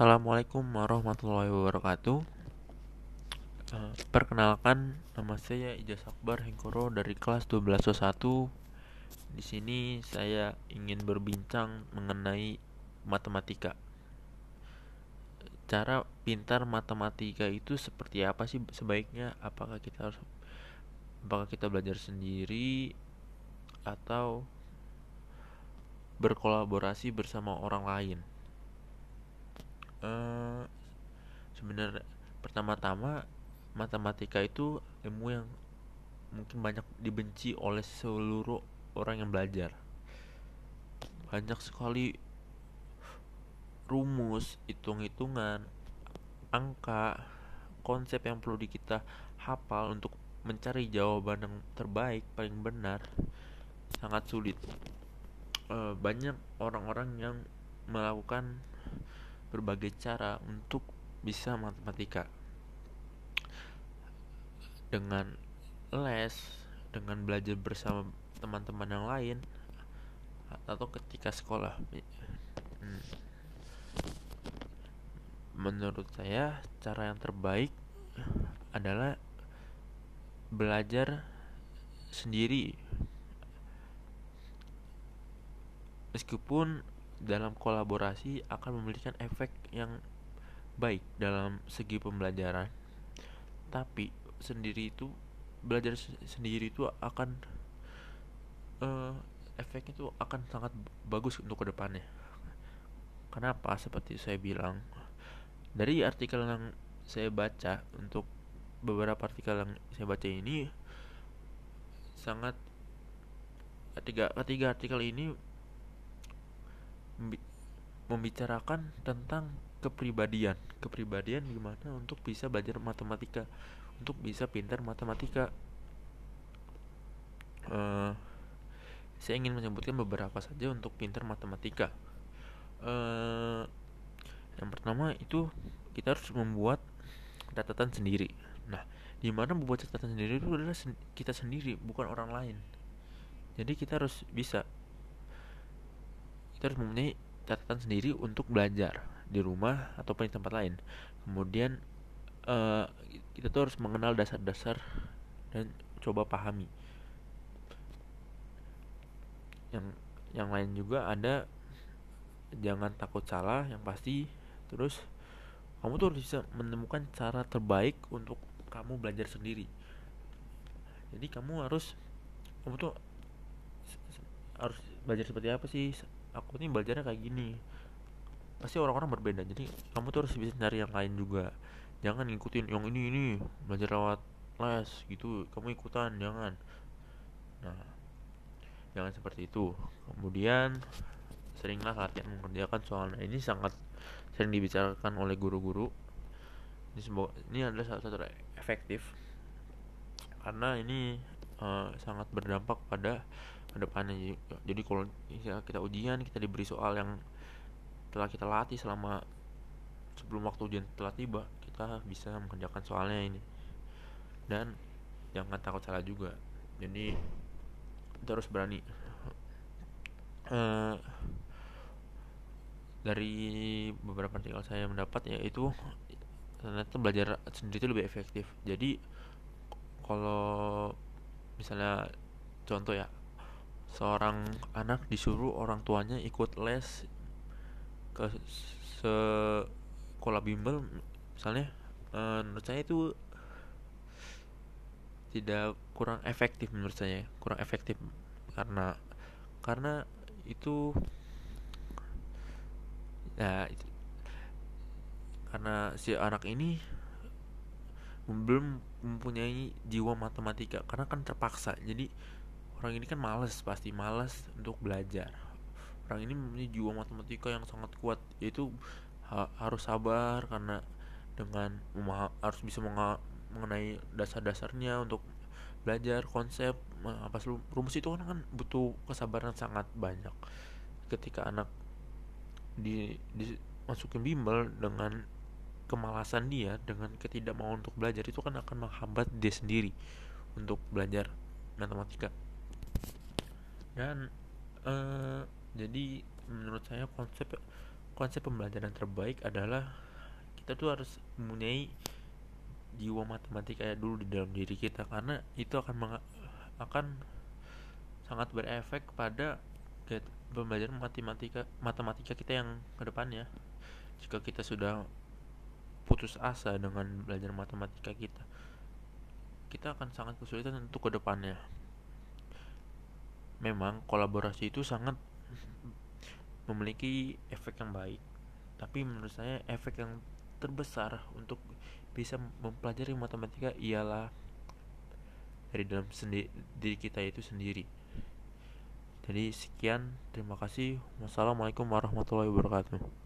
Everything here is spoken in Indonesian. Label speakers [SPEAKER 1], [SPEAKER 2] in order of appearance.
[SPEAKER 1] Assalamualaikum warahmatullahi wabarakatuh. Eh, perkenalkan, nama saya Ijaz Akbar Hengkoro dari kelas 1201. Di sini saya ingin berbincang mengenai matematika. Cara pintar matematika itu seperti apa sih sebaiknya? Apakah kita harus apakah kita belajar sendiri atau berkolaborasi bersama orang lain? uh, sebenarnya pertama-tama matematika itu ilmu yang mungkin banyak dibenci oleh seluruh orang yang belajar. Banyak sekali rumus hitung-hitungan angka konsep yang perlu kita hafal untuk mencari jawaban yang terbaik paling benar sangat sulit. Uh, banyak orang-orang yang melakukan berbagai cara untuk bisa matematika. Dengan les dengan belajar bersama teman-teman yang lain atau ketika sekolah. Hmm. menurut saya cara yang terbaik adalah belajar sendiri. Meskipun dalam kolaborasi akan memberikan efek yang baik dalam segi pembelajaran tapi sendiri itu belajar sendiri itu akan uh, efeknya itu akan sangat bagus untuk ke depannya kenapa? Seperti saya bilang dari artikel yang saya baca untuk beberapa artikel yang saya baca ini sangat ketiga ketiga artikel ini membicarakan tentang kepribadian. Kepribadian gimana untuk bisa belajar matematika? Untuk bisa pintar matematika. Uh, saya ingin menyebutkan beberapa saja untuk pintar matematika. Uh, yang pertama itu kita harus membuat catatan sendiri. Nah di mana membuat catatan sendiri itu adalah sen kita sendiri bukan orang lain. Jadi kita harus bisa kita harus mempunyai catatan sendiri untuk belajar di rumah ataupun di tempat lain. Kemudian uh, kita tuh harus mengenal dasar-dasar dan coba pahami. Yang yang lain juga ada jangan takut salah yang pasti. Terus kamu tuh harus bisa menemukan cara terbaik untuk kamu belajar sendiri. Jadi kamu harus kamu tuh harus belajar seperti apa sih? Aku nih belajarnya kayak gini pasti orang-orang berbeda. Jadi kamu tuh harus bisa cari yang lain juga. Jangan ngikutin yang ini ini belajar lewat les gitu kamu ikutan jangan. Nah jangan seperti itu. Kemudian seringlah latihan mengerjakan soalnya ini sangat sering dibicarakan oleh guru-guru. Ini ini adalah salah satu efektif. Karena ini uh, sangat berdampak pada ke depannya. Jadi kalau kita ujian kita diberi soal yang telah kita latih selama sebelum waktu ujian telah tiba kita bisa mengerjakan soalnya ini. Dan jangan takut salah juga jadi kita harus berani. Uh, dari beberapa artikel saya mendapat yaitu ternyata belajar sendiri itu lebih efektif. Jadi kalau misalnya contoh ya seorang anak disuruh orang tuanya ikut les ke sekolah bimbel misalnya uh, menurut saya itu tidak kurang efektif menurut saya kurang efektif. Karena karena itu ya karena si anak ini belum mempunyai jiwa matematika karena kan terpaksa. Jadi orang ini kan males pasti males untuk belajar orang ini mempunyai jiwa matematika yang sangat kuat yaitu ha harus sabar karena dengan harus bisa mengenai dasar-dasarnya untuk belajar konsep apa rumus itu kan, kan butuh kesabaran sangat banyak. Ketika anak di, dimasukin bimbel dengan kemalasan dia dengan ketidakmauan untuk belajar itu kan akan menghambat dia sendiri untuk belajar matematika. Dan uh, jadi menurut saya konsep konsep pembelajaran terbaik adalah kita tuh harus mempunyai jiwa matematika ya dulu di dalam diri kita. Karena itu akan akan sangat berefek pada pembelajaran matematika matematika kita yang ke depannya jika kita sudah putus asa dengan belajar matematika kita kita akan sangat kesulitan untuk ke depannya memang kolaborasi itu sangat memiliki efek yang baik. Tapi menurut saya efek yang terbesar untuk bisa mempelajari matematika ialah dari dalam sendiri diri kita itu sendiri. Jadi sekian terima kasih. Wassalamualaikum warahmatullahi wabarakatuh